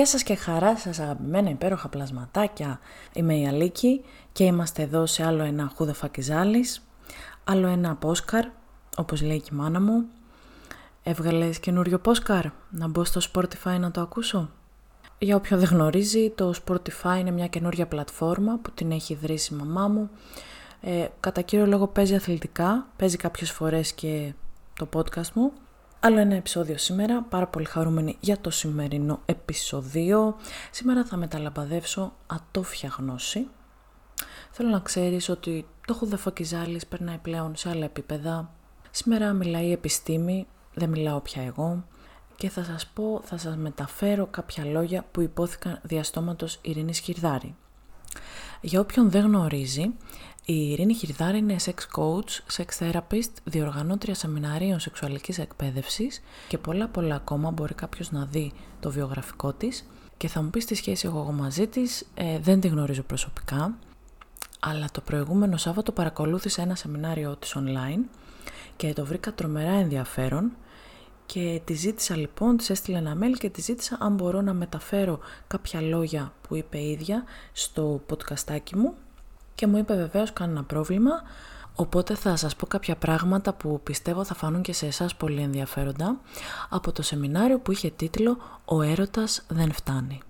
Γεια σας και χαρά σας αγαπημένα υπέροχα πλασματάκια. Είμαι η Αλίκη και είμαστε εδώ σε άλλο ένα χούδε φακιζάλης, άλλο ένα πόσκαρ, όπως λέει και η μάνα μου. Έβγαλες καινούριο πόσκαρ, να μπω στο Spotify να το ακούσω; Για όποιον δεν γνωρίζει, το Spotify είναι μια καινούρια πλατφόρμα που την έχει ιδρύσει η μαμά μου. Ε, κατά κύριο λόγο παίζει αθλητικά, παίζει κάποιες φορές και το podcast μου. Άλλο ένα επεισόδιο σήμερα, πάρα πολύ χαρούμενη για το σημερινό επεισόδιο. Σήμερα θα μεταλαμπαδεύσω ατόφια γνώση. Θέλω να ξέρεις ότι το χουδεφακιζάλης περνάει πλέον σε άλλα επίπεδα. Σήμερα μιλάει η επιστήμη, δεν μιλάω πια εγώ. Και θα σας πω, θα σας μεταφέρω κάποια λόγια που υπόθηκαν διαστόματος Ειρήνης Χιρδάρη. Για όποιον δεν γνωρίζει, η Ειρήνη Χιρδάρη είναι sex coach, sex therapist, διοργανώτρια σεμιναρίων σεξουαλικής εκπαίδευσης και πολλά πολλά ακόμα μπορεί κάποιος να δει το βιογραφικό της. Και θα μου πεις στη σχέση εγώ μαζί της, ε, δεν τη γνωρίζω προσωπικά, αλλά το προηγούμενο Σάββατο παρακολούθησα ένα σεμινάριό της online και το βρήκα τρομερά ενδιαφέρον. Και τη ζήτησα λοιπόν, της έστειλε ένα mail και τη ζήτησα αν μπορώ να μεταφέρω κάποια λόγια που είπε η ίδια στο podcastάκι μου και μου είπε βεβαίως κανένα πρόβλημα, οπότε θα σας πω κάποια πράγματα που πιστεύω θα φανούν και σε εσάς πολύ ενδιαφέροντα από το σεμινάριο που είχε τίτλο «Ο έρωτας δεν φτάνει».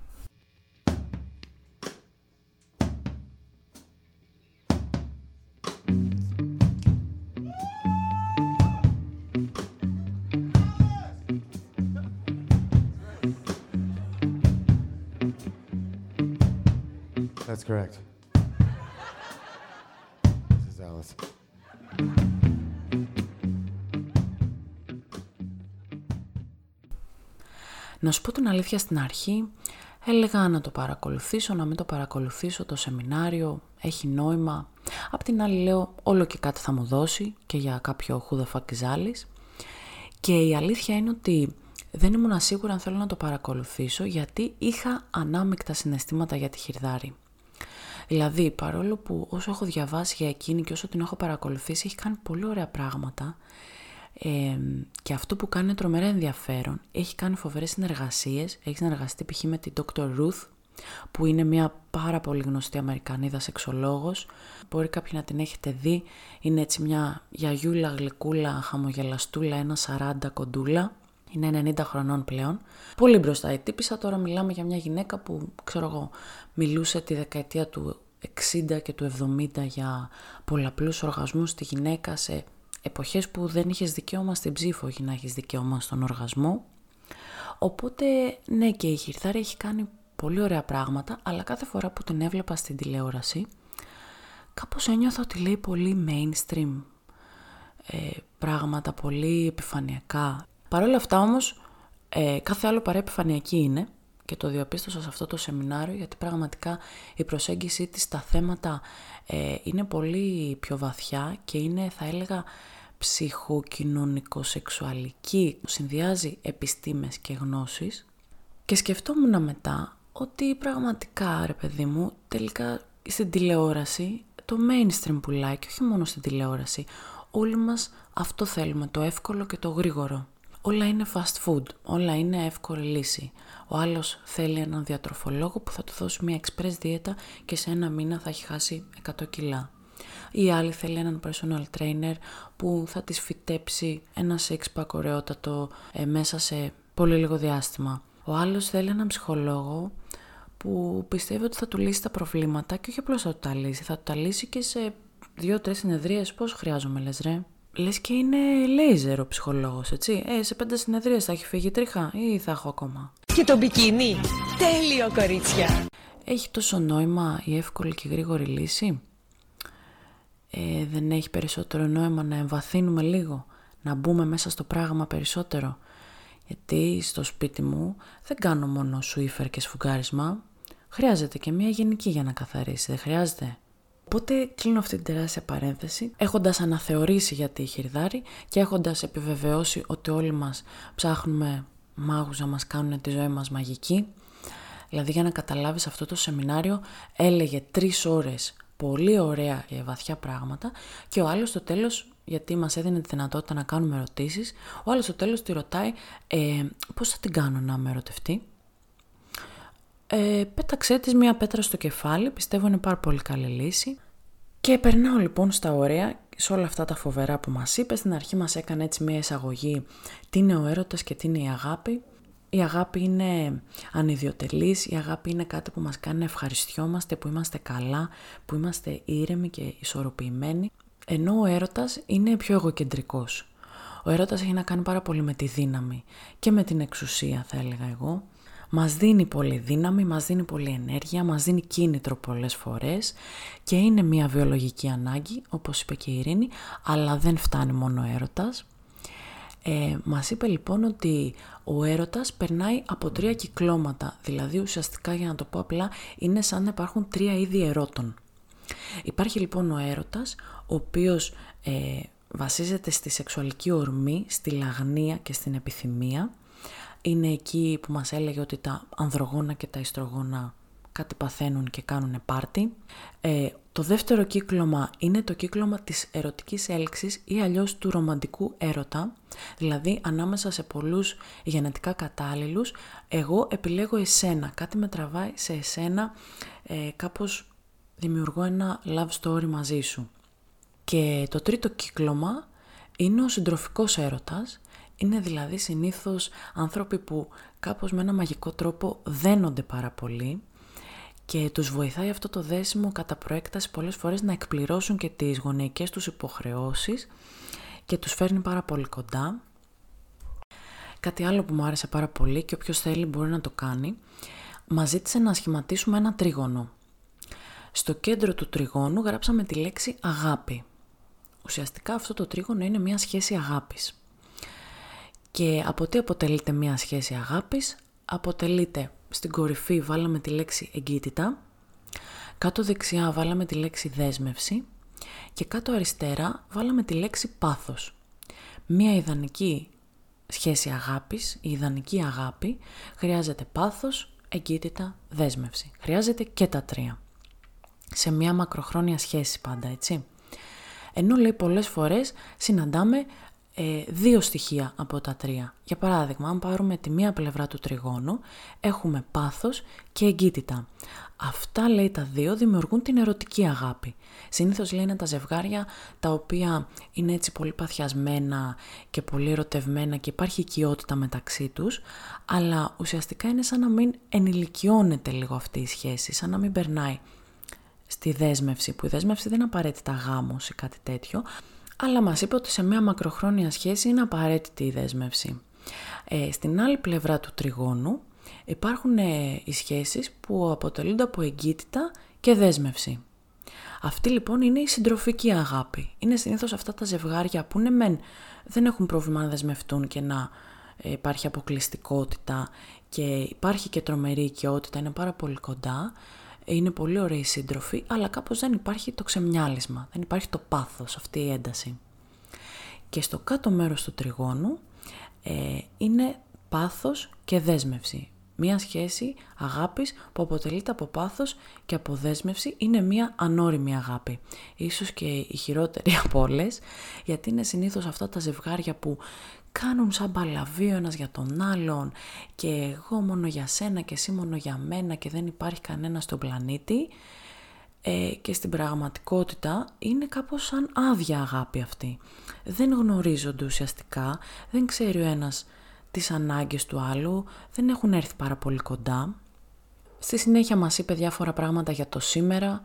That's correct. Να σου πω την αλήθεια στην αρχή, έλεγα να το παρακολουθήσω, να μην το παρακολουθήσω, το σεμινάριο έχει νόημα. Απ' την άλλη λέω όλο και κάτι θα μου δώσει και για κάποιο χούδα φακιζάλης. Και η αλήθεια είναι ότι δεν ήμουν σίγουρα αν θέλω να το παρακολουθήσω γιατί είχα ανάμεικτα συναισθήματα για τη χειρδάρη. Δηλαδή, παρόλο που όσο έχω διαβάσει για εκείνη και όσο την έχω παρακολουθήσει, έχει κάνει πολύ ωραία πράγματα ε, και αυτό που κάνει είναι τρομερά ενδιαφέρον. Έχει κάνει φοβερές συνεργασίες, έχει συνεργαστεί π.χ. με την Dr. Ruth, που είναι μια πάρα πολύ γνωστή Αμερικανίδα σεξολόγος. Μπορεί κάποιοι να την έχετε δει. Είναι έτσι μια γιαγιούλα, γλυκούλα, χαμογελαστούλα, ένα 40 κοντούλα. Είναι 90 χρονών πλέον. Πολύ μπροστά η τύπησα. Τώρα μιλάμε για μια γυναίκα που, ξέρω εγώ, μιλούσε τη δεκαετία του 60 και του 70 για πολλαπλούς οργασμούς στη γυναίκα σε εποχές που δεν είχες δικαίωμα στην ψήφο, όχι να έχεις δικαίωμα στον οργασμό. Οπότε, ναι και η Χιρθάρη έχει κάνει πολύ ωραία πράγματα, αλλά κάθε φορά που την έβλεπα στην τηλεόραση, κάπως ένιωθα ότι λέει πολύ mainstream ε, πράγματα, πολύ επιφανειακά. Παρ' όλα αυτά όμως, ε, κάθε άλλο παρά επιφανειακή είναι και το διαπίστωσα σε αυτό το σεμινάριο γιατί πραγματικά η προσέγγιση της στα θέματα ε, είναι πολύ πιο βαθιά και είναι θα έλεγα ψυχοκοινωνικο-σεξουαλική, συνδυάζει επιστήμες και γνώσεις. Και σκεφτόμουν μετά ότι πραγματικά ρε παιδί μου τελικά στην τηλεόραση το mainstream πουλάει και όχι μόνο στην τηλεόραση όλοι μας αυτό θέλουμε, το εύκολο και το γρήγορο όλα είναι fast food, όλα είναι εύκολη λύση. Ο άλλος θέλει έναν διατροφολόγο που θα του δώσει μια express δίαιτα και σε ένα μήνα θα έχει χάσει 100 κιλά. Η άλλη θέλει έναν personal trainer που θα της φυτέψει ένα six pack ωραιότατο ε, μέσα σε πολύ λίγο διάστημα. Ο άλλος θέλει έναν ψυχολόγο που πιστεύει ότι θα του λύσει τα προβλήματα και όχι απλώς θα του τα λύσει, θα του τα λύσει και σε δύο-τρεις συνεδρίες. Πώς χρειάζομαι λες ρε; Λες και είναι λέιζερ ο ψυχολόγος, έτσι. Ε, σε πέντε συνεδρίες θα έχει φύγει τρίχα ή θα έχω ακόμα; Και το μπικίνι. Τέλειο, κορίτσια. Έχει τόσο νόημα η εύκολη και γρήγορη λύση; Ε, δεν έχει περισσότερο νόημα να εμβαθύνουμε λίγο, να μπούμε μέσα στο πράγμα περισσότερο; Γιατί στο σπίτι μου δεν κάνω μόνο σουίφερ και σφουγγάρισμα. Χρειάζεται και μια γενική για να καθαρίσει, δεν χρειάζεται; Οπότε κλείνω αυτή την τεράστια παρένθεση, έχοντας αναθεωρήσει για τη χειρδάρη και έχοντας επιβεβαιώσει ότι όλοι μας ψάχνουμε μάγους να μας κάνουν τη ζωή μας μαγική. Δηλαδή για να καταλάβεις αυτό το σεμινάριο έλεγε τρεις ώρες πολύ ωραία και βαθιά πράγματα και ο άλλος στο τέλος, γιατί μας έδινε τη δυνατότητα να κάνουμε ερωτήσεις, ο άλλος στο τέλος τη ρωτάει ε, πώς θα την κάνω να με ερωτευτεί; Ε, πέταξέ της μία πέτρα στο κεφάλι, πιστεύω είναι πάρα πολύ καλή λύση. Και περνάω λοιπόν στα ωραία, σε όλα αυτά τα φοβερά που μας είπες. Στην αρχή μας έκανε έτσι μία εισαγωγή τι είναι ο έρωτας και τι είναι η αγάπη. Η αγάπη είναι ανιδιοτελής, η αγάπη είναι κάτι που μας κάνει να ευχαριστιόμαστε, που είμαστε καλά, που είμαστε ήρεμοι και ισορροπημένοι. Ενώ ο έρωτας είναι πιο εγωκεντρικός. Ο έρωτας έχει να κάνει πάρα πολύ με τη δύναμη και με την εξουσία θα έλεγα εγώ. Μας δίνει πολύ δύναμη, μας δίνει πολύ ενέργεια, μας δίνει κίνητρο πολλές φορές και είναι μια βιολογική ανάγκη, όπως είπε και η Ειρήνη, αλλά δεν φτάνει μόνο ο έρωτας. Ε, μας είπε λοιπόν ότι ο έρωτας περνάει από τρία κυκλώματα, δηλαδή ουσιαστικά για να το πω απλά είναι σαν να υπάρχουν τρία είδη ερώτων. Υπάρχει λοιπόν ο έρωτας, ο οποίος ε, βασίζεται στη σεξουαλική ορμή, στη λαγνία και στην επιθυμία. Είναι εκεί που μας έλεγε ότι τα ανδρογόνα και τα ιστρογόνα κάτι παθαίνουν και κάνουν πάρτι. Ε, το δεύτερο κύκλωμα είναι το κύκλωμα της ερωτικής έλξης ή αλλιώς του ρομαντικού έρωτα, δηλαδή ανάμεσα σε πολλούς γενετικά κατάλληλους, εγώ επιλέγω εσένα, κάτι με τραβάει σε εσένα, ε, κάπως δημιουργώ ένα love story μαζί σου. Και το τρίτο κύκλωμα είναι ο συντροφικός έρωτας, είναι δηλαδή συνήθως άνθρωποι που κάπως με ένα μαγικό τρόπο δένονται πάρα πολύ και τους βοηθάει αυτό το δέσιμο κατά προέκταση πολλές φορές να εκπληρώσουν και τις γονεϊκές τους υποχρεώσεις και τους φέρνει πάρα πολύ κοντά. Κάτι άλλο που μου άρεσε πάρα πολύ και όποιος θέλει μπορεί να το κάνει, μας ζήτησε να σχηματίσουμε ένα τρίγωνο. Στο κέντρο του τριγώνου γράψαμε τη λέξη αγάπη. Ουσιαστικά αυτό το τρίγωνο είναι μια σχέση αγάπης. Και από τι αποτελείται μια σχέση αγάπης, αποτελείται στην κορυφή βάλαμε τη λέξη εγκύτητα, κάτω δεξιά βάλαμε τη λέξη δέσμευση και κάτω αριστερά βάλαμε τη λέξη πάθος. Μία ιδανική σχέση αγάπης, η ιδανική αγάπη, χρειάζεται πάθος, εγκύτητα, δέσμευση. Χρειάζεται και τα τρία. Σε μία μακροχρόνια σχέση πάντα, έτσι. Ενώ λέει πολλές φορές συναντάμε ε, δύο στοιχεία από τα τρία. Για παράδειγμα, αν πάρουμε τη μία πλευρά του τριγώνου, έχουμε πάθος και εγκύτητα. Αυτά, λέει, τα δύο δημιουργούν την ερωτική αγάπη. Συνήθως, λέει, είναι τα ζευγάρια τα οποία είναι έτσι πολύ παθιασμένα και πολύ ερωτευμένα και υπάρχει οικειότητα μεταξύ τους, αλλά ουσιαστικά είναι σαν να μην ενηλικιώνεται λίγο αυτή η σχέση, σαν να μην περνάει στη δέσμευση, που η δέσμευση δεν είναι απαραίτητα γάμος ή κάτι τέτοιο, αλλά μας είπε ότι σε μια μακροχρόνια σχέση είναι απαραίτητη η δέσμευση. Ε, στην άλλη πλευρά του τριγώνου υπάρχουν ε, οι σχέσεις που αποτελούνται από εγκύτητα και δέσμευση. Αυτή λοιπόν είναι η συντροφική αγάπη. Είναι συνήθως αυτά τα ζευγάρια που ναι μεν δεν έχουν πρόβλημα να δεσμευτούν και να ε, υπάρχει αποκλειστικότητα και υπάρχει και τρομερή οικειότητα, είναι πάρα πολύ κοντά, είναι πολύ ωραίοι σύντροφοι, αλλά κάπως δεν υπάρχει το ξεμιάλισμα, δεν υπάρχει το πάθος, αυτή η ένταση. Και στο κάτω μέρος του τριγώνου ε, είναι πάθος και δέσμευση. Μία σχέση αγάπης που αποτελείται από πάθος και από δέσμευση είναι μία ανώριμη αγάπη. Ίσως και η χειρότερη από όλες, γιατί είναι συνήθως αυτά τα ζευγάρια που κάνουν σαν παλαβή ο ένας για τον άλλον και εγώ μόνο για σένα και εσύ μόνο για μένα και δεν υπάρχει κανένας στον πλανήτη ε, και στην πραγματικότητα είναι κάπως σαν άδεια αγάπη αυτή. Δεν γνωρίζονται ουσιαστικά, δεν ξέρει ο ένας τις ανάγκες του άλλου, δεν έχουν έρθει πάρα πολύ κοντά. Στη συνέχεια μας είπε διάφορα πράγματα για το σήμερα,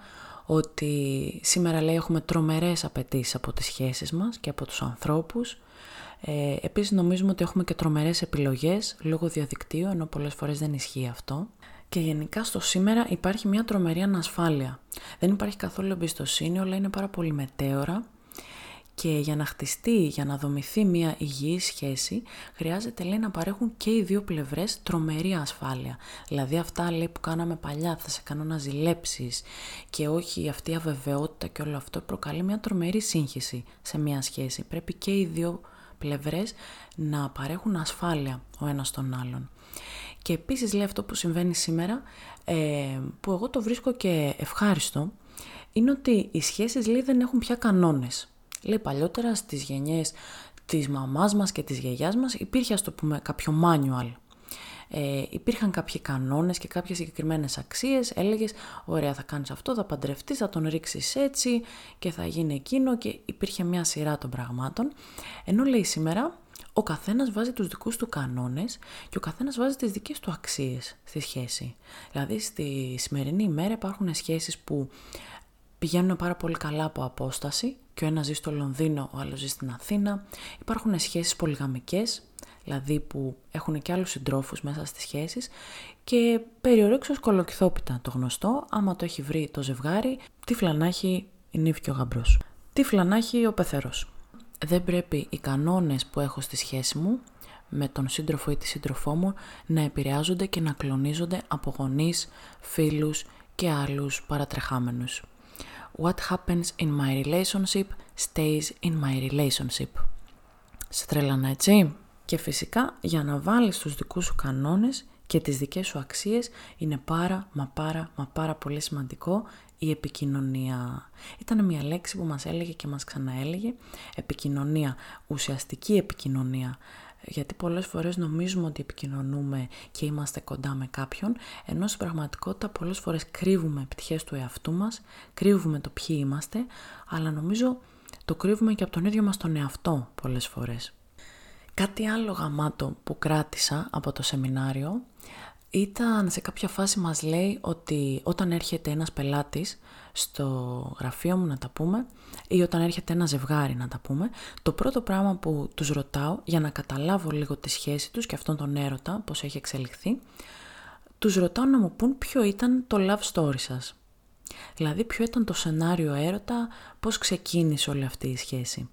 ότι σήμερα λέει έχουμε τρομερές απαιτήσεις από τις σχέσεις μας και από τους ανθρώπους, ε, επίσης νομίζουμε ότι έχουμε και τρομερές επιλογές λόγω διαδικτύου, ενώ πολλές φορές δεν ισχύει αυτό. Και γενικά στο σήμερα υπάρχει μια τρομερή ανασφάλεια. Δεν υπάρχει καθόλου εμπιστοσύνη, όλα είναι πάρα πολύ μετέωρα και για να χτιστεί, για να δομηθεί μια υγιή σχέση, χρειάζεται λέει να παρέχουν και οι δύο πλευρές τρομερή ασφάλεια. Δηλαδή αυτά λέει που κάναμε παλιά, θα σε κάνω να ζηλέψεις και όχι αυτή η αβεβαιότητα και όλο αυτό προκαλεί μια τρομερή σύγχυση σε μια σχέση. Πρέπει και οι δύο πλευρές να παρέχουν ασφάλεια ο ένας τον άλλον. Και επίσης λέει αυτό που συμβαίνει σήμερα, ε, που εγώ το βρίσκω και ευχάριστο, είναι ότι οι σχέσεις λέει δεν έχουν πια κανόνες. Λέει παλιότερα στις γενιές της μαμάς μας και της γιαγιάς μας υπήρχε ας το πούμε κάποιο manual. Ε, υπήρχαν κάποιοι κανόνες και κάποιες συγκεκριμένες αξίες. Έλεγες, ωραία θα κάνεις αυτό, θα παντρευτείς, θα τον ρίξεις έτσι και θα γίνει εκείνο και υπήρχε μια σειρά των πραγμάτων. Ενώ λέει σήμερα, ο καθένας βάζει τους δικούς του κανόνες και ο καθένας βάζει τις δικές του αξίες στη σχέση. Δηλαδή στη σημερινή ημέρα υπάρχουν σχέσεις που πηγαίνουν πάρα πολύ καλά από απόσταση και ο ένας ζει στο Λονδίνο, ο άλλος ζει στην Αθήνα. Υπάρχουν σχέσεις πολυγαμικές, δηλαδή που έχουν και άλλους συντρόφους μέσα στις σχέσεις και περιορέξω κολοκυθόπιτα το γνωστό, άμα το έχει βρει το ζευγάρι, τι φλανάχει η νύφη και ο γαμπρός. Τι φλανάχει ο πεθερός. Δεν πρέπει οι κανόνες που έχω στη σχέση μου με τον σύντροφο ή τη σύντροφό μου να επηρεάζονται και να κλονίζονται από γονείς, φίλους και άλλους παρατρεχάμενους. What happens in my relationship stays in my relationship. Σε τρέλανα έτσι. Και φυσικά για να βάλεις τους δικούς σου κανόνες και τις δικές σου αξίες είναι πάρα μα πάρα μα πάρα πολύ σημαντικό η επικοινωνία. Ήταν μια λέξη που μας έλεγε και μας ξαναέλεγε επικοινωνία, ουσιαστική επικοινωνία γιατί πολλές φορές νομίζουμε ότι επικοινωνούμε και είμαστε κοντά με κάποιον, ενώ στην πραγματικότητα πολλές φορές κρύβουμε πτυχές του εαυτού μας, κρύβουμε το ποιοι είμαστε, αλλά νομίζω το κρύβουμε και από τον ίδιο μας τον εαυτό πολλές φορές. Κάτι άλλο γαμάτο που κράτησα από το σεμινάριο ήταν σε κάποια φάση μας λέει ότι όταν έρχεται ένας πελάτης στο γραφείο μου να τα πούμε ή όταν έρχεται ένα ζευγάρι να τα πούμε, το πρώτο πράγμα που τους ρωτάω για να καταλάβω λίγο τη σχέση τους και αυτόν τον έρωτα, πώς έχει εξελιχθεί, τους ρωτάω να μου πούν ποιο ήταν το love story σας. Δηλαδή ποιο ήταν το σενάριο έρωτα, πώς ξεκίνησε όλη αυτή η σχέση.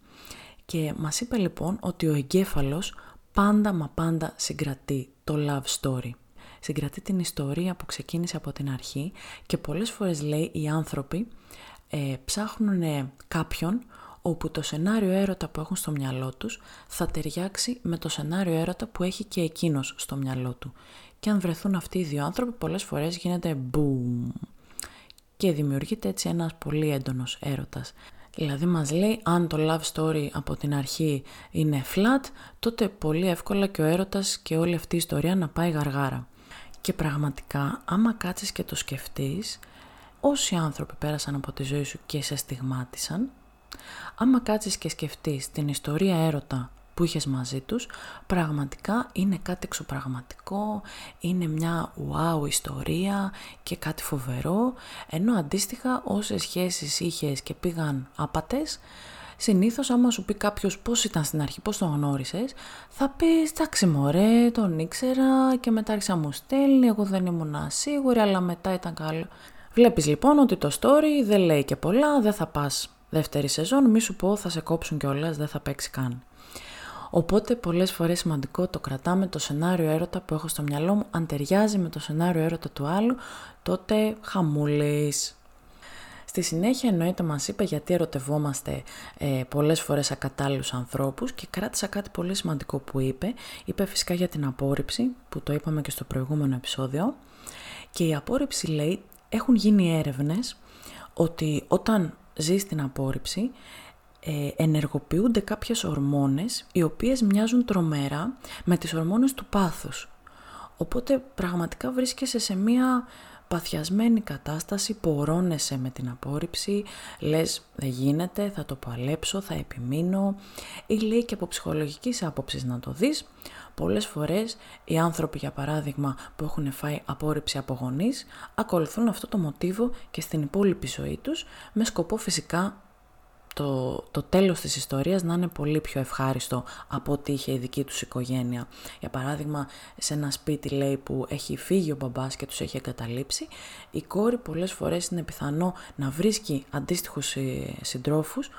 Και μας είπε λοιπόν ότι ο εγκέφαλος πάντα μα πάντα συγκρατεί το love story συγκρατεί την ιστορία που ξεκίνησε από την αρχή και πολλές φορές λέει οι άνθρωποι ε, ψάχνουν κάποιον όπου το σενάριο έρωτα που έχουν στο μυαλό τους θα ταιριάξει με το σενάριο έρωτα που έχει και εκείνος στο μυαλό του. Και αν βρεθούν αυτοί οι δύο άνθρωποι πολλές φορές γίνεται boom και δημιουργείται έτσι ένας πολύ έντονος έρωτας. Δηλαδή μας λέει αν το love story από την αρχή είναι flat, τότε πολύ εύκολα και ο έρωτας και όλη αυτή η ιστορία να πάει γαργάρα. Και πραγματικά, άμα κάτσεις και το σκεφτείς, όσοι άνθρωποι πέρασαν από τη ζωή σου και σε στιγμάτισαν, άμα κάτσεις και σκεφτείς την ιστορία έρωτα που είχες μαζί τους, πραγματικά είναι κάτι εξωπραγματικό, είναι μια wow ιστορία και κάτι φοβερό, ενώ αντίστοιχα όσες σχέσεις είχες και πήγαν άπατες, Συνήθως άμα σου πει κάποιος πώς ήταν στην αρχή, πώς τον γνώρισες, θα πεις εντάξει μωρέ, τον ήξερα και μετά άρχισα μου στέλνει, εγώ δεν ήμουν σίγουρη, αλλά μετά ήταν καλό. Βλέπεις λοιπόν ότι το story δεν λέει και πολλά, δεν θα πας δεύτερη σεζόν, μη σου πω θα σε κόψουν κιόλας, δεν θα παίξει καν. Οπότε πολλές φορές σημαντικό το κρατάμε το σενάριο έρωτα που έχω στο μυαλό μου, αν ταιριάζει με το σενάριο έρωτα του άλλου, τότε χαμούλης. Στη συνέχεια εννοείται μας είπε γιατί ερωτευόμαστε ε, πολλές φορές ακατάλληλους ανθρώπους και κράτησα κάτι πολύ σημαντικό που είπε. Είπε φυσικά για την απόρριψη που το είπαμε και στο προηγούμενο επεισόδιο και η απόρριψη λέει έχουν γίνει έρευνες ότι όταν ζεις την απόρριψη ε, ενεργοποιούνται κάποιες ορμόνες οι οποίες μοιάζουν τρομερά με τις ορμόνες του πάθους. Οπότε πραγματικά βρίσκεσαι σε μία παθιασμένη κατάσταση, πορώνεσαι με την απόρριψη, λες δεν γίνεται, θα το παλέψω, θα επιμείνω ή λέει και από ψυχολογικής άποψης να το δεις. Πολλές φορές οι άνθρωποι για παράδειγμα που έχουν φάει απόρριψη από γονείς ακολουθούν αυτό το μοτίβο και στην υπόλοιπη ζωή τους με σκοπό φυσικά το, το τέλος της ιστορίας να είναι πολύ πιο ευχάριστο από ό,τι είχε η δική τους οικογένεια. Για παράδειγμα, σε ένα σπίτι λέει που έχει φύγει ο μπαμπάς και τους έχει εγκαταλείψει, η κόρη πολλές φορές είναι πιθανό να βρίσκει αντίστοιχους ε, συντρόφους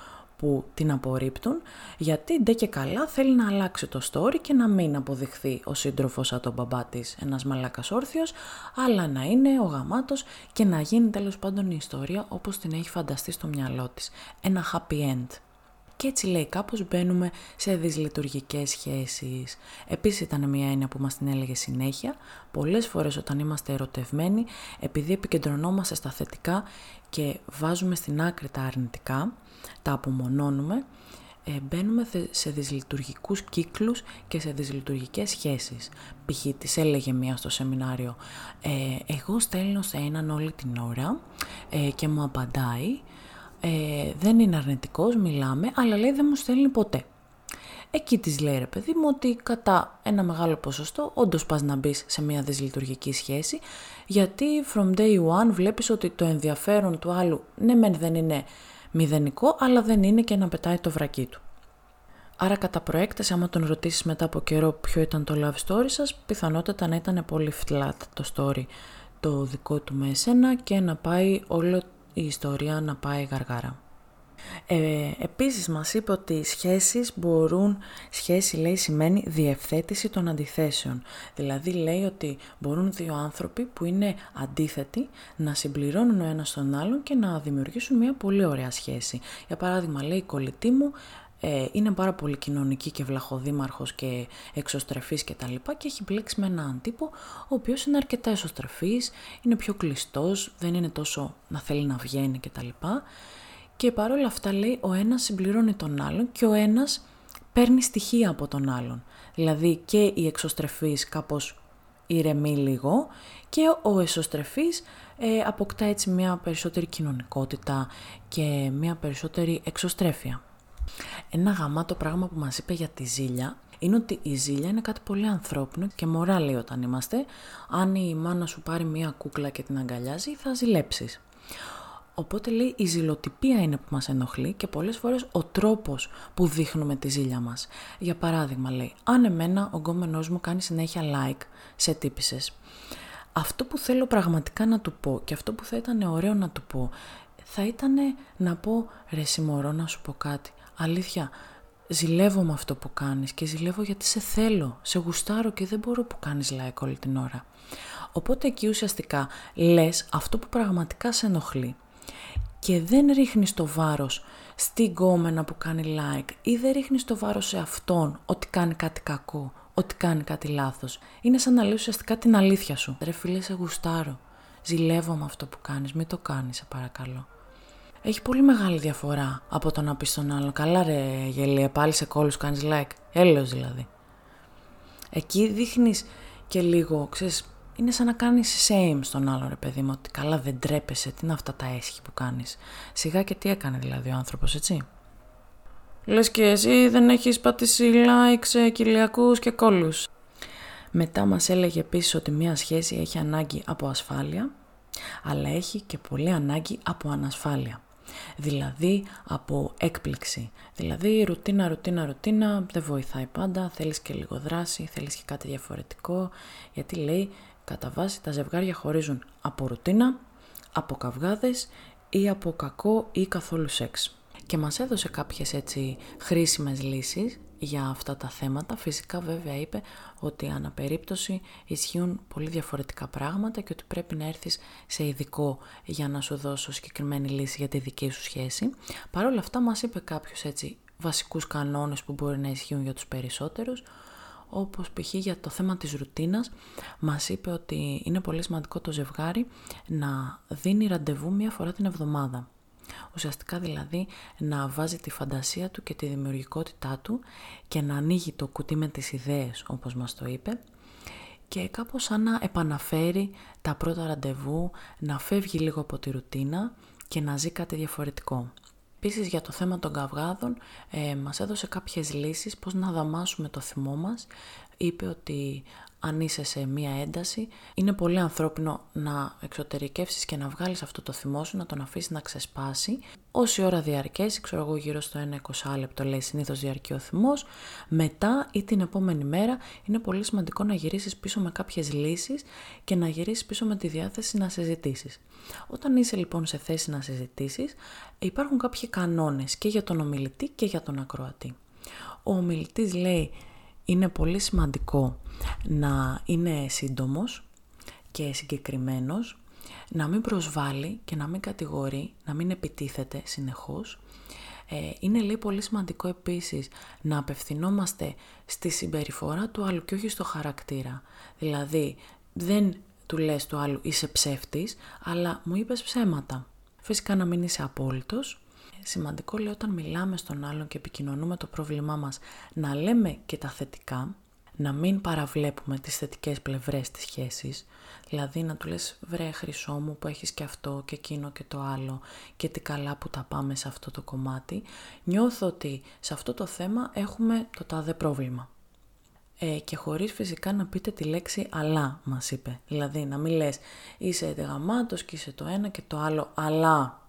που την απορρίπτουν, γιατί ντε και καλά θέλει να αλλάξει το story και να μην αποδειχθεί ο σύντροφος σαν τον μπαμπά της ένας μαλάκας όρθιος, αλλά να είναι ο γαμάτος και να γίνει τέλος πάντων η ιστορία όπως την έχει φανταστεί στο μυαλό της. Ένα happy end. Και έτσι λέει κάπως μπαίνουμε σε δυσλειτουργικές σχέσεις. Επίσης ήταν μια έννοια που μας την έλεγε συνέχεια. Πολλές φορές όταν είμαστε ερωτευμένοι, επειδή επικεντρωνόμαστε στα θετικά και βάζουμε στην άκρη τα αρνητικά, τα απομονώνουμε, ε, μπαίνουμε σε δυσλειτουργικούς κύκλους και σε δυσλειτουργικές σχέσεις. Π.χ. της έλεγε μία στο σεμινάριο, ε, εγώ στέλνω σε έναν όλη την ώρα ε, και μου απαντάει, ε, δεν είναι αρνητικός, μιλάμε, αλλά λέει δεν μου στέλνει ποτέ. Εκεί της λέει ρε παιδί μου ότι κατά ένα μεγάλο ποσοστό όντως πας να μπεις σε μια δυσλειτουργική σχέση γιατί from day one βλέπεις ότι το ενδιαφέρον του άλλου ναι μεν δεν είναι μηδενικό αλλά δεν είναι και να πετάει το βρακί του. Άρα κατά προέκταση άμα τον ρωτήσεις μετά από καιρό ποιο ήταν το love story σας πιθανότατα να ήταν πολύ flat το story το δικό του με εσένα και να πάει όλο η ιστορία να πάει γαργάρα. Ε, επίσης μας είπε ότι οι σχέσεις μπορούν, σχέση λέει σημαίνει διευθέτηση των αντιθέσεων. Δηλαδή λέει ότι μπορούν δύο άνθρωποι που είναι αντίθετοι να συμπληρώνουν ο ένας τον άλλον και να δημιουργήσουν μια πολύ ωραία σχέση. Για παράδειγμα λέει η κολλητή μου ε, είναι πάρα πολύ κοινωνική και βλαχοδήμαρχος και εξωστρεφής και τα λοιπά και έχει μπλέξει με έναν τύπο ο οποίος είναι αρκετά εσωστρεφής, είναι πιο κλειστός, δεν είναι τόσο να θέλει να βγαίνει και τα λοιπά και παρόλα αυτά λέει ο ένας συμπληρώνει τον άλλον και ο ένας παίρνει στοιχεία από τον άλλον. Δηλαδή και η εξωστρεφής κάπως ηρεμεί λίγο και ο εσωστρεφής ε, αποκτά έτσι μια περισσότερη κοινωνικότητα και μια περισσότερη εξωστρέφεια. Ένα γαμάτο πράγμα που μας είπε για τη ζήλια είναι ότι η ζήλια είναι κάτι πολύ ανθρώπινο και μωρά λέει όταν είμαστε. Αν η μάνα σου πάρει μια κούκλα και την αγκαλιάζει θα ζηλέψεις. Οπότε λέει η ζηλοτυπία είναι που μας ενοχλεί και πολλές φορές ο τρόπος που δείχνουμε τη ζήλια μας. Για παράδειγμα λέει, αν εμένα ο γκόμενός μου κάνει συνέχεια like σε τύπησες, αυτό που θέλω πραγματικά να του πω και αυτό που θα ήταν ωραίο να του πω, θα ήταν να πω ρε συμμορώ να σου πω κάτι. Αλήθεια, ζηλεύω με αυτό που κάνεις και ζηλεύω γιατί σε θέλω, σε γουστάρω και δεν μπορώ που κάνεις like όλη την ώρα. Οπότε εκεί ουσιαστικά λες αυτό που πραγματικά σε ενοχλεί και δεν ρίχνεις το βάρος στην κόμενα που κάνει like ή δεν ρίχνεις το βάρος σε αυτόν ότι κάνει κάτι κακό, ότι κάνει κάτι λάθος. Είναι σαν να λέει ουσιαστικά την αλήθεια σου. Ρε φίλε σε γουστάρω, ζηλεύω με αυτό που κάνεις, μην το κάνεις σε παρακαλώ. Έχει πολύ μεγάλη διαφορά από το να πεις στον άλλο «Καλά ρε γελία, πάλι σε κόλλους κάνεις like». Έλεος δηλαδή. Εκεί δείχνεις και λίγο, ξέρεις, είναι σαν να κάνεις shame στον άλλο ρε παιδί μου, ότι καλά δεν τρέπεσαι, τι είναι αυτά τα έσχη που κάνεις. Σιγά και τι έκανε δηλαδή ο άνθρωπος, έτσι. Λες και εσύ δεν έχεις πατήσει like σε κοιλιακούς και κόλλους. Μετά μας έλεγε επίσης ότι μια σχέση έχει ανάγκη από ασφάλεια, αλλά έχει και πολύ ανάγκη από ανασφάλεια. Δηλαδή από έκπληξη. Δηλαδή ρουτίνα, ρουτίνα, ρουτίνα δεν βοηθάει πάντα, θέλεις και λίγο δράση, θέλεις και κάτι διαφορετικό, γιατί λέει Κατά βάση τα ζευγάρια χωρίζουν από ρουτίνα, από καυγάδες ή από κακό ή καθόλου σεξ. Και μας έδωσε κάποιες έτσι χρήσιμες λύσεις για αυτά τα θέματα. Φυσικά βέβαια είπε ότι αναπερίπτωση ισχύουν πολύ διαφορετικά πράγματα και ότι πρέπει να έρθεις σε ειδικό για να σου δώσω συγκεκριμένη λύση για τη δική σου σχέση. Παρ' όλα αυτά μας είπε κάποιους έτσι βασικούς κανόνες που μπορεί να ισχύουν για τους περισσότερους, όπως π.χ. για το θέμα της ρουτίνας μας είπε ότι είναι πολύ σημαντικό το ζευγάρι να δίνει ραντεβού μία φορά την εβδομάδα. Ουσιαστικά δηλαδή να βάζει τη φαντασία του και τη δημιουργικότητά του και να ανοίγει το κουτί με τις ιδέες όπως μας το είπε και κάπως σαν να επαναφέρει τα πρώτα ραντεβού, να φεύγει λίγο από τη ρουτίνα και να ζει κάτι διαφορετικό. Επίσης για το θέμα των καυγάδων ε, μας έδωσε κάποιες λύσεις πώς να δαμάσουμε το θυμό μας. Είπε ότι αν είσαι σε μία ένταση, είναι πολύ ανθρώπινο να εξωτερικεύσεις και να βγάλεις αυτό το θυμό σου, να τον αφήσεις να ξεσπάσει. Όση ώρα διαρκέσει, ξέρω εγώ γύρω στο 1-20 λεπτό λέει συνήθως διαρκεί ο θυμός, μετά ή την επόμενη μέρα είναι πολύ σημαντικό να γυρίσεις πίσω με κάποιες λύσεις και να γυρίσεις πίσω με τη διάθεση να συζητήσεις. Όταν είσαι λοιπόν σε θέση να συζητήσεις, υπάρχουν κάποιοι κανόνες και για τον ομιλητή και για τον ακροατή. Ο ομιλητής λέει είναι πολύ σημαντικό να είναι σύντομος και συγκεκριμένος, να μην προσβάλλει και να μην κατηγορεί, να μην επιτίθεται συνεχώς. Ε, είναι λέει πολύ σημαντικό επίσης να απευθυνόμαστε στη συμπεριφορά του άλλου και όχι στο χαρακτήρα. Δηλαδή δεν του λες του άλλου είσαι ψεύτης, αλλά μου είπες ψέματα. Φυσικά να μην είσαι απόλυτος. Σημαντικό λέει όταν μιλάμε στον άλλον και επικοινωνούμε το πρόβλημά μας να λέμε και τα θετικά, να μην παραβλέπουμε τις θετικές πλευρές της σχέσης, δηλαδή να του λες βρε χρυσό μου που έχεις και αυτό και εκείνο και το άλλο και τι καλά που τα πάμε σε αυτό το κομμάτι, νιώθω ότι σε αυτό το θέμα έχουμε το τάδε πρόβλημα. Ε, και χωρίς φυσικά να πείτε τη λέξη αλλά μας είπε. Δηλαδή να μην λες είσαι γαμάτος και είσαι το ένα και το άλλο αλλά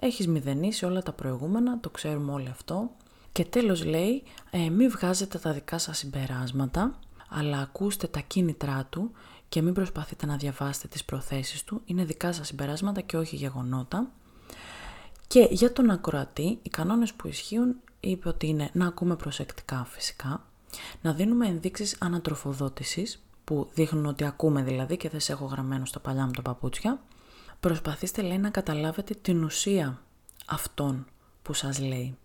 έχεις μηδενίσει όλα τα προηγούμενα, το ξέρουμε όλοι αυτό. Και τέλος λέει ε, μην βγάζετε τα δικά σας συμπεράσματα αλλά ακούστε τα κίνητρά του και μην προσπαθείτε να διαβάσετε τις προθέσεις του. Είναι δικά σας συμπεράσματα και όχι γεγονότα. Και για τον ακροατή, οι κανόνες που ισχύουν είπε ότι είναι να ακούμε προσεκτικά φυσικά, να δίνουμε ενδείξεις ανατροφοδότησης, που δείχνουν ότι ακούμε δηλαδή και δεν σε έχω γραμμένο στα παλιά μου τα παπούτσια. Προσπαθήστε λέει να καταλάβετε την ουσία αυτών που σας λέει.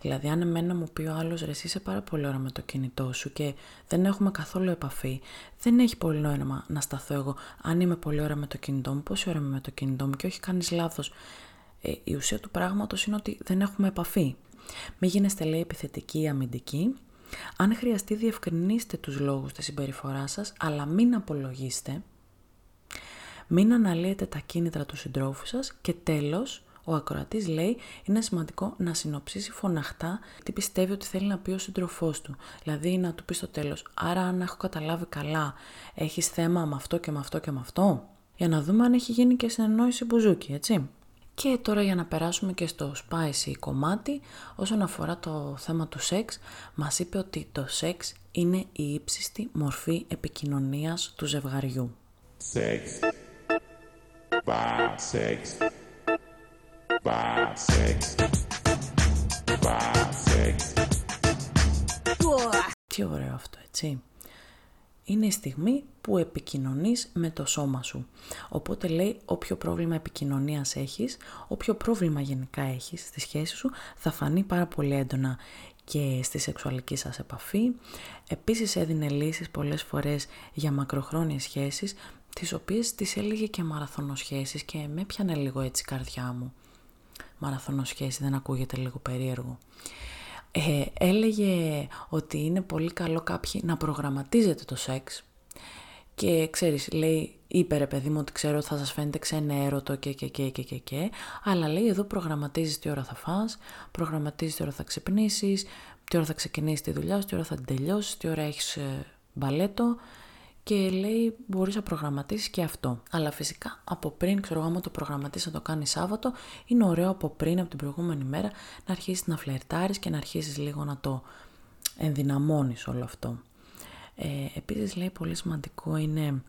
Δηλαδή αν εμένα μου πει ο άλλος ρε εσύ είσαι πάρα πολύ ώρα με το κινητό σου και δεν έχουμε καθόλου επαφή, δεν έχει πολύ νόημα να σταθώ εγώ αν είμαι πολύ ώρα με το κινητό μου, πόση ώρα είμαι με το κινητό μου και όχι κάνεις λάθος. Ε, η ουσία του πράγματος είναι ότι δεν έχουμε επαφή. Μην γίνεστε λέει επιθετικοί ή αμυντικοί, αν χρειαστεί διευκρινίστε τους λόγους της συμπεριφοράς σας, αλλά μην απολογίστε, μην αναλύετε τα κίνητρα του συντρόφου σας και τέλος, ο ακροατής λέει είναι σημαντικό να συνοψίσει φωναχτά τι πιστεύει ότι θέλει να πει ο σύντροφό του. Δηλαδή να του πεις στο τέλος, άρα αν έχω καταλάβει καλά, έχεις θέμα με αυτό και με αυτό και με αυτό. Για να δούμε αν έχει γίνει και συνεννόηση μπουζούκι, έτσι. Και τώρα για να περάσουμε και στο spicy κομμάτι, όσον αφορά το θέμα του σεξ, μας είπε ότι το σεξ είναι η ύψιστη μορφή επικοινωνίας του ζευγαριού. Σεξ. σεξ. σεξ. σεξ. Τι ωραίο αυτό, έτσι είναι η στιγμή που επικοινωνείς με το σώμα σου. Οπότε λέει όποιο πρόβλημα επικοινωνίας έχεις, όποιο πρόβλημα γενικά έχεις στη σχέση σου θα φανεί πάρα πολύ έντονα και στη σεξουαλική σας επαφή. Επίσης έδινε λύσεις πολλές φορές για μακροχρόνιες σχέσεις, τις οποίες τις έλεγε και μαραθωνοσχέσεις και με πιάνε λίγο έτσι η καρδιά μου. Μαραθωνοσχέση δεν ακούγεται λίγο περίεργο. Ε, έλεγε ότι είναι πολύ καλό κάποιοι να προγραμματίζετε το σεξ. Και ξέρεις, λέει, είπε ρε παιδί μου ότι ξέρω ότι θα σας φαίνεται ξενέρωτο και και και και και και, αλλά λέει εδώ προγραμματίζεις τι ώρα θα φας, προγραμματίζεις τι ώρα θα ξυπνήσεις, τι ώρα θα ξεκινήσεις τη δουλειά σου, τι ώρα θα την τελειώσεις, τι ώρα έχεις ε, μπαλέτο και λέει μπορείς να προγραμματίσεις και αυτό. Αλλά φυσικά από πριν, ξέρω εγώ, το προγραμματίσεις να το κάνεις Σάββατο, είναι ωραίο από πριν, από την προηγούμενη μέρα, να αρχίσεις να φλερτάρεις και να αρχίσεις λίγο να το ενδυναμώνεις όλο αυτό. Ε, επίσης λέει πολύ σημαντικό είναι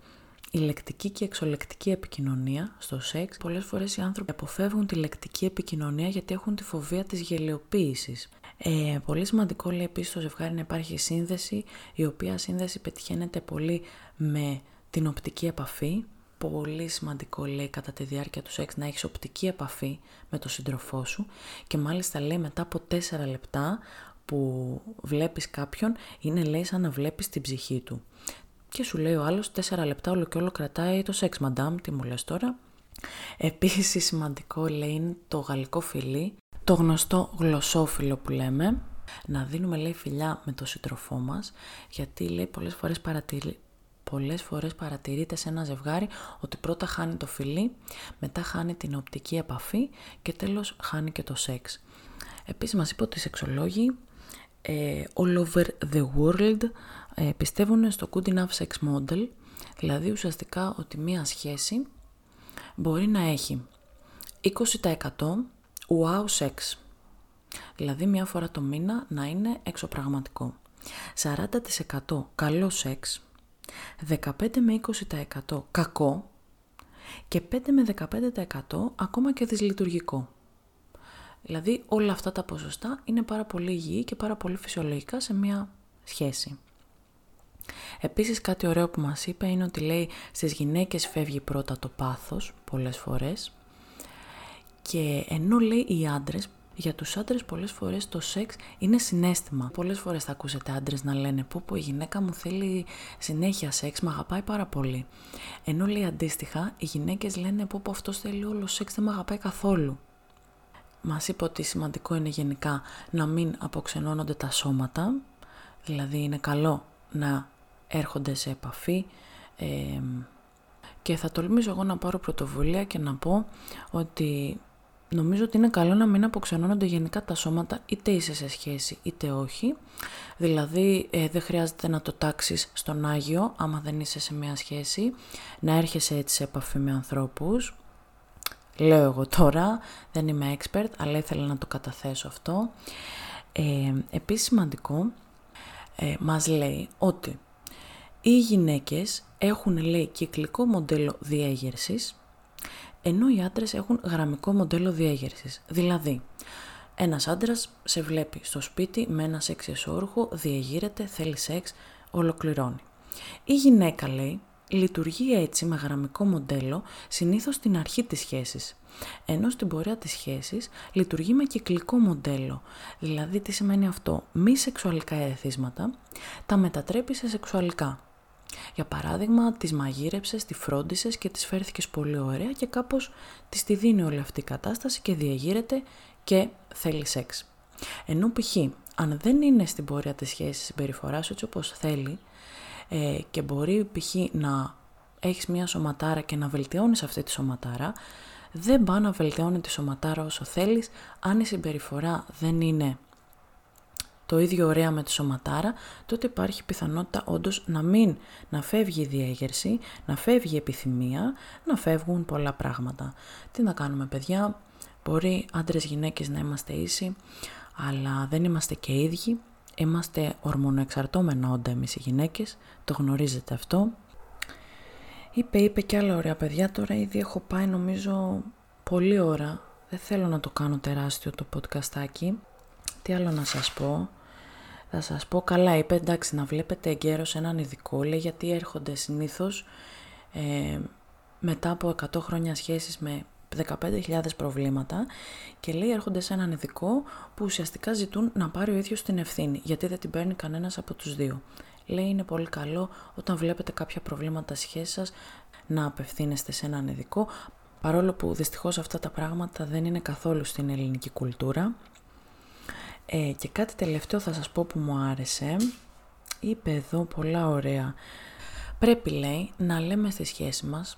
η λεκτική και εξολεκτική επικοινωνία στο σεξ. Πολλές φορές οι άνθρωποι αποφεύγουν τη λεκτική επικοινωνία γιατί έχουν τη φοβία της γελιοποίησης. Ε, πολύ σημαντικό λέει επίσης στο ζευγάρι να υπάρχει σύνδεση, η οποία σύνδεση πετυχαίνεται πολύ με την οπτική επαφή. Πολύ σημαντικό λέει κατά τη διάρκεια του σεξ να έχεις οπτική επαφή με τον σύντροφό σου και μάλιστα λέει μετά από 4 λεπτά που βλέπεις κάποιον είναι λέει σαν να βλέπεις την ψυχή του. Και σου λέει ο άλλος 4 λεπτά όλο και όλο κρατάει το σεξ μαντάμ, τι μου λες τώρα; Επίσης σημαντικό λέει είναι το γαλλικό φιλί το γνωστό γλωσσόφιλο που λέμε, να δίνουμε λέει φιλιά με το σύντροφό μας, γιατί λέει πολλές φορές, παρατηρεί, πολλές φορές παρατηρείται σε ένα ζευγάρι ότι πρώτα χάνει το φιλί, μετά χάνει την οπτική επαφή και τέλος χάνει και το σεξ. Επίσης μας είπε ότι οι σεξολόγοι ε, all over the world ε, πιστεύουν στο good enough sex model, δηλαδή ουσιαστικά ότι μία σχέση μπορεί να έχει 20% wow sex. Δηλαδή μια φορά το μήνα να είναι εξωπραγματικό. 40% καλό σεξ, 15 με 20% κακό και 5 με 15% ακόμα και δυσλειτουργικό. Δηλαδή όλα αυτά τα ποσοστά είναι πάρα πολύ υγιή και πάρα πολύ φυσιολογικά σε μια σχέση. Επίσης κάτι ωραίο που μας είπε είναι ότι λέει στις γυναίκες φεύγει πρώτα το πάθος πολλές φορές και ενώ λέει οι άντρες, για τους άντρες πολλές φορές το σεξ είναι συνέστημα. Πολλές φορές θα ακούσετε άντρες να λένε πω πω η γυναίκα μου θέλει συνέχεια σεξ, με αγαπάει πάρα πολύ. Ενώ λέει αντίστοιχα οι γυναίκες λένε πω πω αυτός θέλει όλο σεξ, δεν με αγαπάει καθόλου. μας είπε ότι σημαντικό είναι γενικά να μην αποξενώνονται τα σώματα, δηλαδή είναι καλό να έρχονται σε επαφή ε, και θα τολμήσω εγώ να πάρω πρωτοβουλία και να πω ότι νομίζω ότι είναι καλό να μην αποξενώνονται γενικά τα σώματα είτε είσαι σε σχέση είτε όχι. Δηλαδή ε, δεν χρειάζεται να το τάξεις στον Άγιο άμα δεν είσαι σε μια σχέση, να έρχεσαι έτσι σε επαφή με ανθρώπους. Λέω εγώ τώρα, δεν είμαι expert, αλλά ήθελα να το καταθέσω αυτό. Ε, επίσης σημαντικό, ε, μας λέει ότι οι γυναίκες έχουν λέει κυκλικό μοντέλο διέγερσης, ενώ οι άντρες έχουν γραμμικό μοντέλο διέγερσης. Δηλαδή, ένας άντρας σε βλέπει στο σπίτι με ένα σεξ εσώρουχο, διεγείρεται, θέλει σεξ, ολοκληρώνει. Η γυναίκα λέει λειτουργεί έτσι με γραμμικό μοντέλο συνήθως στην αρχή της σχέσης. Ενώ στην πορεία της σχέσης λειτουργεί με κυκλικό μοντέλο. Δηλαδή τι σημαίνει αυτό; Μη σεξουαλικά εθίσματα τα μετατρέπει σε σεξουαλικά. Για παράδειγμα, τις μαγείρεψες, τη φρόντισες και τις φέρθηκες πολύ ωραία και κάπως της τη δίνει όλη αυτή η κατάσταση και διαγείρεται και θέλει σεξ. Ενώ π.χ. αν δεν είναι στην πορεία της σχέσης συμπεριφοράς έτσι όπως θέλει ε, και μπορεί π.χ. να έχεις μια σωματάρα και να βελτιώνεις αυτή τη σωματάρα, δεν πάει να βελτιώνει τη σωματάρα όσο θέλεις αν η συμπεριφορά δεν είναι το ίδιο ωραία με τη σωματάρα, τότε υπάρχει πιθανότητα όντως να μην, να φεύγει η διέγερση, να φεύγει η επιθυμία, να φεύγουν πολλά πράγματα. Τι να κάνουμε παιδιά, μπορεί άντρες γυναίκες να είμαστε ίσοι, αλλά δεν είμαστε και ίδιοι, είμαστε ορμονοεξαρτώμενα όντα εμείς οι γυναίκες, το γνωρίζετε αυτό. Είπε, είπε και άλλα ωραία παιδιά, τώρα ήδη έχω πάει νομίζω πολύ ώρα, δεν θέλω να το κάνω τεράστιο το podcastάκι. Τι άλλο να σας πω; Θα σας πω καλά, είπε εντάξει να βλέπετε εγκαίρως έναν ειδικό, λέει γιατί έρχονται συνήθως ε, μετά από 100 χρόνια σχέσεις με 15.000 προβλήματα και λέει έρχονται σε έναν ειδικό που ουσιαστικά ζητούν να πάρει ο ίδιος την ευθύνη γιατί δεν την παίρνει κανένας από τους δύο. Λέει είναι πολύ καλό όταν βλέπετε κάποια προβλήματα σχέσης σας να απευθύνεστε σε έναν ειδικό παρόλο που δυστυχώς αυτά τα πράγματα δεν είναι καθόλου στην ελληνική κουλτούρα ε, και κάτι τελευταίο θα σας πω που μου άρεσε. Είπε εδώ πολλά ωραία. Πρέπει λέει να λέμε στη σχέση μας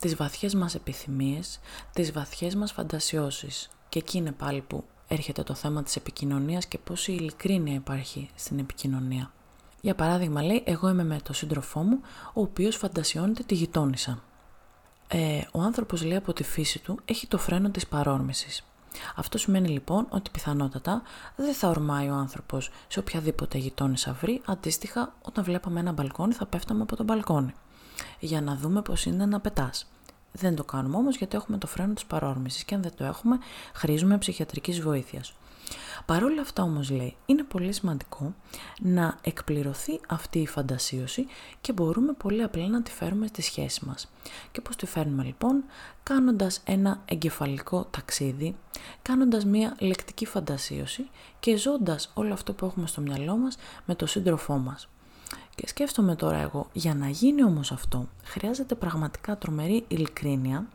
τις βαθιές μας επιθυμίες, τις βαθιές μας φαντασιώσεις. Και εκεί είναι πάλι που έρχεται το θέμα της επικοινωνίας και πόση ειλικρίνεια υπάρχει στην επικοινωνία. Για παράδειγμα λέει, εγώ είμαι με τον σύντροφό μου, ο οποίος φαντασιώνεται τη γειτόνισσα. Ε, ο άνθρωπος λέει από τη φύση του έχει το φρένο της παρόρμησης. Αυτό σημαίνει λοιπόν ότι πιθανότατα δεν θα ορμάει ο άνθρωπος σε οποιαδήποτε γειτόνισσα βρει, αντίστοιχα όταν βλέπαμε ένα μπαλκόνι θα πέφταμε από το μπαλκόνι. Για να δούμε πώς είναι να πετάς. Δεν το κάνουμε όμως γιατί έχουμε το φρένο της παρόρμησης και αν δεν το έχουμε, χρήζουμε ψυχιατρικής βοήθειας. Παρ' όλα αυτά όμως λέει, είναι πολύ σημαντικό να εκπληρωθεί αυτή η φαντασίωση και μπορούμε πολύ απλά να τη φέρουμε στη σχέση μας. Και πώς τη φέρνουμε λοιπόν, κάνοντας ένα εγκεφαλικό ταξίδι, κάνοντας μια λεκτική φαντασίωση και ζώντας όλο αυτό που έχουμε στο μυαλό μας με το σύντροφό μας. Και σκέφτομαι τώρα εγώ, για να γίνει όμως αυτό, χρειάζεται πραγματικά τρομερή ειλικρίνεια,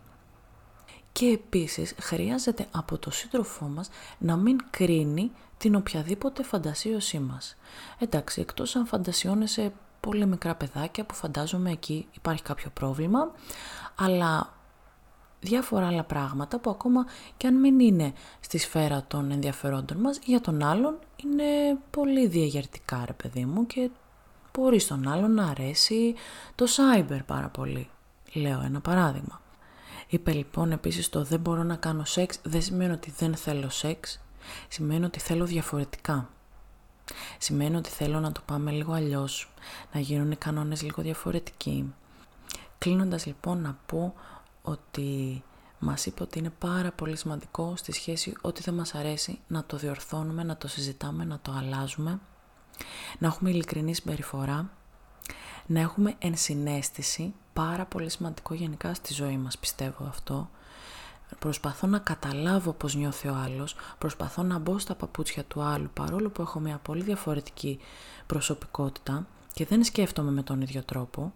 και επίσης χρειάζεται από το σύντροφό μας να μην κρίνει την οποιαδήποτε φαντασίωσή μας. Εντάξει, εκτός αν φαντασιώνεσαι πολύ μικρά παιδάκια που φαντάζομαι εκεί υπάρχει κάποιο πρόβλημα, αλλά διάφορα άλλα πράγματα που ακόμα και αν μην είναι στη σφαίρα των ενδιαφερόντων μας, για τον άλλον είναι πολύ διαγερτικά ρε παιδί μου και μπορεί στον άλλον να αρέσει το cyber πάρα πολύ. Λέω ένα παράδειγμα. Είπε λοιπόν επίσης το δεν μπορώ να κάνω σεξ δεν σημαίνει ότι δεν θέλω σεξ, σημαίνει ότι θέλω διαφορετικά. Σημαίνει ότι θέλω να το πάμε λίγο αλλιώς, να γίνουν οι κανόνες λίγο διαφορετικοί. Κλείνοντας λοιπόν να πω ότι μας είπε ότι είναι πάρα πολύ σημαντικό στη σχέση ότι δεν μας αρέσει να το διορθώνουμε, να το συζητάμε, να το αλλάζουμε, να έχουμε ειλικρινή συμπεριφορά, να έχουμε ενσυναίσθηση πάρα πολύ σημαντικό γενικά στη ζωή μας πιστεύω αυτό. Προσπαθώ να καταλάβω πώς νιώθει ο άλλος, προσπαθώ να μπω στα παπούτσια του άλλου παρόλο που έχω μια πολύ διαφορετική προσωπικότητα και δεν σκέφτομαι με τον ίδιο τρόπο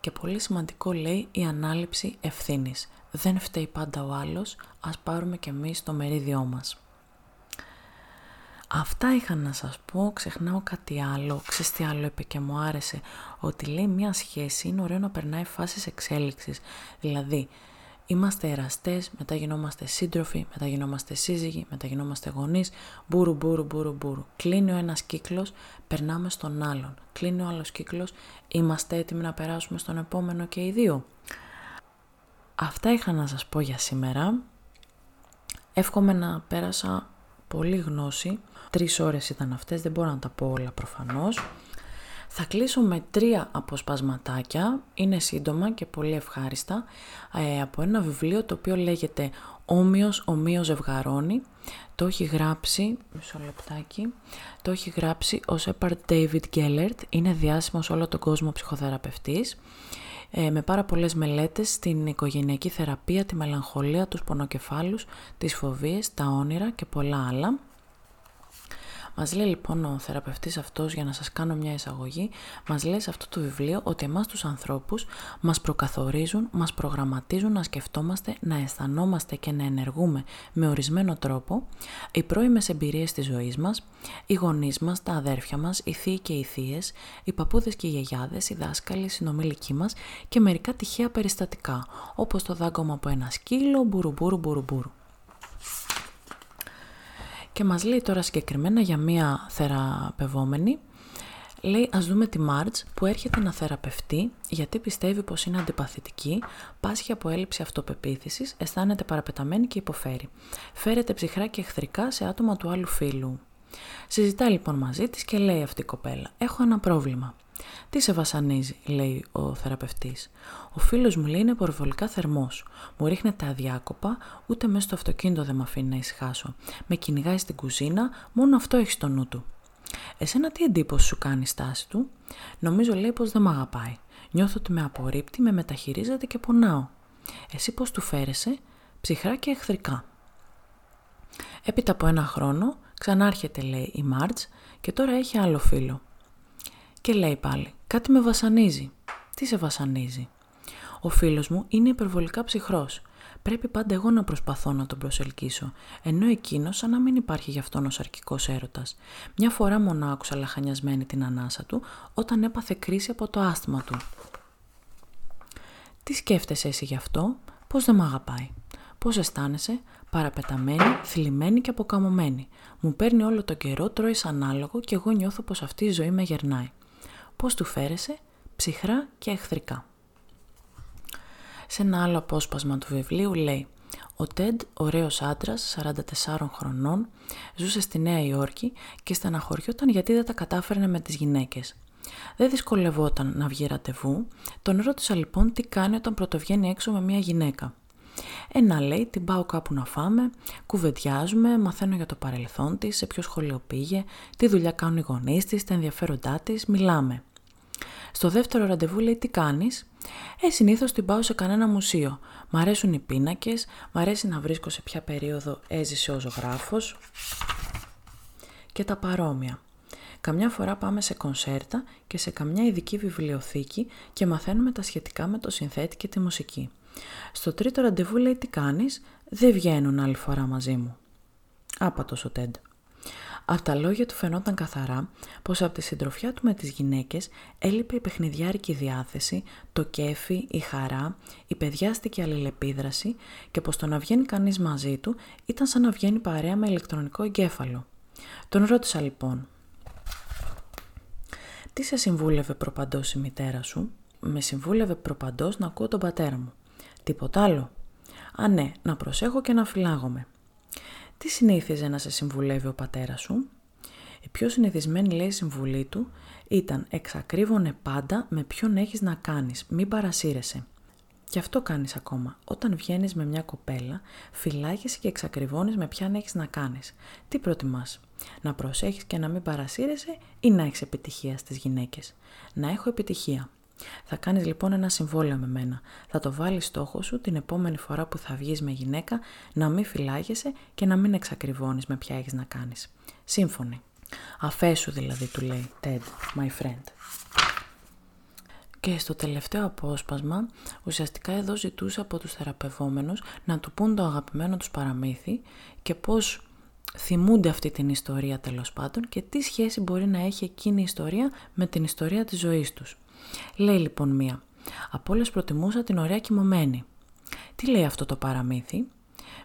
Και πολύ σημαντικό λέει η ανάληψη ευθύνης. Δεν φταίει πάντα ο άλλος, ας πάρουμε και εμείς το μερίδιό μας. Αυτά είχα να σας πω, ξεχνάω κάτι άλλο, ξέρεις τι άλλο είπε και μου άρεσε, ότι λέει μια σχέση είναι ωραίο να περνάει φάσεις εξέλιξης, δηλαδή είμαστε εραστές, μετά γινόμαστε σύντροφοι, μετά γινόμαστε σύζυγοι, μετά γινόμαστε γονείς, μπούρου μπούρου μπούρου μπούρου. Κλείνει ο ένας κύκλος, περνάμε στον άλλον. Κλείνει ο άλλος κύκλος, είμαστε έτοιμοι να περάσουμε στον επόμενο και οι δύο. Αυτά είχα να σας πω για σήμερα. Εύχομαι να πέρασα πολύ γνώση. Τρεις ώρες ήταν αυτές, δεν μπορώ να τα πω όλα προφανώς. Θα κλείσω με τρία αποσπασματάκια, είναι σύντομα και πολύ ευχάριστα, ε, από ένα βιβλίο το οποίο λέγεται «Όμοιος, ομοίως ζευγαρώνει». Το έχει γράψει, μισό λεπτάκι, το έχει γράψει ο Σέπαρτ David Gellert, είναι διάσημος όλο τον κόσμο ψυχοθεραπευτής, ε, με πάρα πολλές μελέτες στην οικογενειακή θεραπεία, τη μελαγχολία, τους πονοκεφάλους, τις φοβίες, τα όνειρα και πολλά άλλα. Μας λέει λοιπόν ο θεραπευτής αυτός, για να σας κάνω μια εισαγωγή, μας λέει σε αυτό το βιβλίο ότι εμάς τους ανθρώπους μας προκαθορίζουν, μας προγραμματίζουν να σκεφτόμαστε, να αισθανόμαστε και να ενεργούμε με ορισμένο τρόπο οι πρώιμες εμπειρίες της ζωής μας, οι γονείς μας, τα αδέρφια μας, οι θείοι και οι θείες, οι παππούδες και οι γιαγιάδες, οι δάσκαλοι, οι συνομιλικοί μας και μερικά τυχαία περιστατικά, όπως το δάγκωμα από ένα σκύλο, μπουρουμπουρου μπουρουμπουρου. Και μας λέει τώρα συγκεκριμένα για μία θεραπευόμενη, λέει ας δούμε τη Μάρτζ που έρχεται να θεραπευτεί γιατί πιστεύει πως είναι αντιπαθητική, πάσχει από έλλειψη αυτοπεποίθησης, αισθάνεται παραπεταμένη και υποφέρει. Φέρεται ψυχρά και εχθρικά σε άτομα του άλλου φίλου. Συζητά λοιπόν μαζί της και λέει αυτή η κοπέλα «Έχω ένα πρόβλημα». Τι σε βασανίζει, λέει ο θεραπευτής. Ο φίλος μου λέει είναι προβολικά θερμός. Μου ρίχνεται αδιάκοπα, ούτε μέσα στο αυτοκίνητο δεν με αφήνει να ησυχάσω. Με κυνηγάει στην κουζίνα, μόνο αυτό έχει στο νου του. Εσένα τι εντύπωση σου κάνει η στάση του; Νομίζω λέει πως δεν με αγαπάει. Νιώθω ότι με απορρίπτει, με μεταχειρίζεται και πονάω. Εσύ πώς του φέρεσαι, ψυχρά και εχθρικά. Έπειτα από ένα χρόνο, ξανάρχεται λέει η Μάρτς και τώρα έχει άλλο φίλο. Και λέει πάλι, κάτι με βασανίζει. Τι σε βασανίζει; Ο φίλος μου είναι υπερβολικά ψυχρός. Πρέπει πάντα εγώ να προσπαθώ να τον προσελκύσω, ενώ εκείνο σαν να μην υπάρχει γι' αυτόν ο σαρκικό έρωτας. Μια φορά μόνο άκουσα λαχανιασμένη την ανάσα του όταν έπαθε κρίση από το άσθημα του. Τι σκέφτεσαι εσύ γι' αυτό, πώς δεν μ' αγαπάει; Πώς αισθάνεσαι, παραπεταμένη, θλιμμένη και αποκαμωμένη. Μου παίρνει όλο το καιρό, τρώει ανάλογο και εγώ νιώθω πως αυτή η ζωή με γερνάει πώς του φέρεσαι, ψυχρά και εχθρικά. Σε ένα άλλο απόσπασμα του βιβλίου λέει «Ο Τέντ, ωραίος άντρας, 44 χρονών, ζούσε στη Νέα Υόρκη και στεναχωριόταν γιατί δεν τα κατάφερνε με τις γυναίκες. Δεν δυσκολευόταν να βγει ραντεβού, τον ρώτησα λοιπόν τι κάνει όταν πρωτοβγαίνει έξω με μια γυναίκα. Ένα λέει, την πάω κάπου να φάμε, κουβεντιάζουμε, μαθαίνω για το παρελθόν της, σε ποιο σχολείο πήγε, τι δουλειά κάνουν οι γονείς της, τα ενδιαφέροντά της, μιλάμε. Στο δεύτερο ραντεβού λέει τι κάνεις; Ε, συνήθως την πάω σε κανένα μουσείο. Μ' αρέσουν οι πίνακες, μ' αρέσει να βρίσκω σε ποια περίοδο έζησε ο ζωγράφος και τα παρόμοια. Καμιά φορά πάμε σε κονσέρτα και σε καμιά ειδική βιβλιοθήκη και μαθαίνουμε τα σχετικά με το συνθέτη και τη μουσική. Στο τρίτο ραντεβού λέει τι κάνεις, δεν βγαίνουν άλλη φορά μαζί μου. Άπατος ο Τέντ. Από τα λόγια του φαινόταν καθαρά πως από τη συντροφιά του με τις γυναίκες έλειπε η παιχνιδιάρικη διάθεση, το κέφι, η χαρά, η παιδιάστικη αλληλεπίδραση και πως το να βγαίνει κανείς μαζί του ήταν σαν να βγαίνει παρέα με ηλεκτρονικό εγκέφαλο. Τον ρώτησα λοιπόν «Τι σε συμβούλευε προπαντός η μητέρα σου» «Με συμβούλευε προπαντός να ακούω τον πατέρα μου». «Τίποτα άλλο» «Α ναι, να προσέχω και να φυλάγομαι» Τι συνήθιζε να σε συμβουλεύει ο πατέρας σου; Η πιο συνηθισμένη λέει συμβουλή του ήταν εξακρίβωνε πάντα με ποιον έχεις να κάνεις, μην παρασύρεσαι. Και αυτό κάνεις ακόμα. Όταν βγαίνεις με μια κοπέλα, φυλάγεσαι και εξακριβώνεις με ποιαν έχεις να κάνεις. Τι προτιμάς, να προσέχεις και να μην παρασύρεσαι ή να έχεις επιτυχία στις γυναίκες; Να έχω επιτυχία. Θα κάνεις λοιπόν ένα συμβόλαιο με μένα. Θα το βάλεις στόχο σου την επόμενη φορά που θα βγεις με γυναίκα να μην φυλάγεσαι και να μην εξακριβώνεις με ποια έχεις να κάνεις. Σύμφωνοι. Αφέσου δηλαδή του λέει Ted, my friend. Και στο τελευταίο απόσπασμα, ουσιαστικά εδώ ζητούσε από τους θεραπευόμενους να του πούν το αγαπημένο τους παραμύθι και πώς θυμούνται αυτή την ιστορία τέλος πάντων και τι σχέση μπορεί να έχει εκείνη η ιστορία με την ιστορία της ζωής τους. Λέει λοιπόν μία, από όλες προτιμούσα την ωραία κοιμωμένη. Τι λέει αυτό το παραμύθι,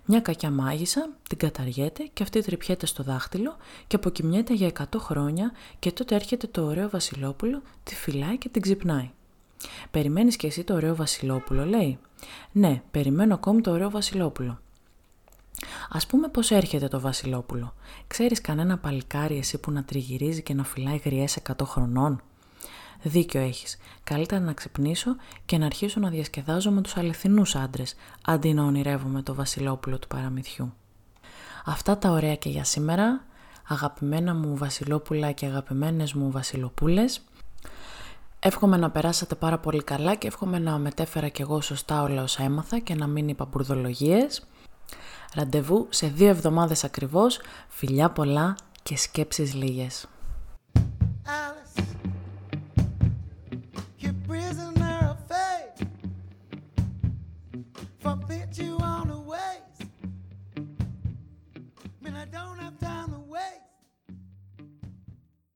μια κακιά μάγισσα την καταργέται και αυτή τρυπιέται στο δάχτυλο και αποκοιμιέται για 100 χρόνια και τότε έρχεται το ωραίο βασιλόπουλο, τη φυλάει και την ξυπνάει. Περιμένεις και εσύ το ωραίο βασιλόπουλο, λέει. Ναι, περιμένω ακόμη το ωραίο βασιλόπουλο. Ας πούμε πώς έρχεται το βασιλόπουλο. Ξέρεις κανένα παλικάρι εσύ που να τριγυρίζει και να φυλάει γριές 100 χρονών; Δίκιο έχεις. Καλύτερα να ξυπνήσω και να αρχίσω να διασκεδάζω με τους αληθινούς άντρες, αντί να ονειρεύομαι το βασιλόπουλο του παραμυθιού. Αυτά τα ωραία και για σήμερα. Αγαπημένα μου βασιλόπουλα και αγαπημένες μου βασιλοπούλες. Εύχομαι να περάσατε πάρα πολύ καλά και εύχομαι να μετέφερα κι εγώ σωστά όλα όσα έμαθα και να μην είπα μπουρδολογίες. Ραντεβού σε δύο εβδομάδες ακριβώς, φιλιά πολλά και σκέψεις λίγες.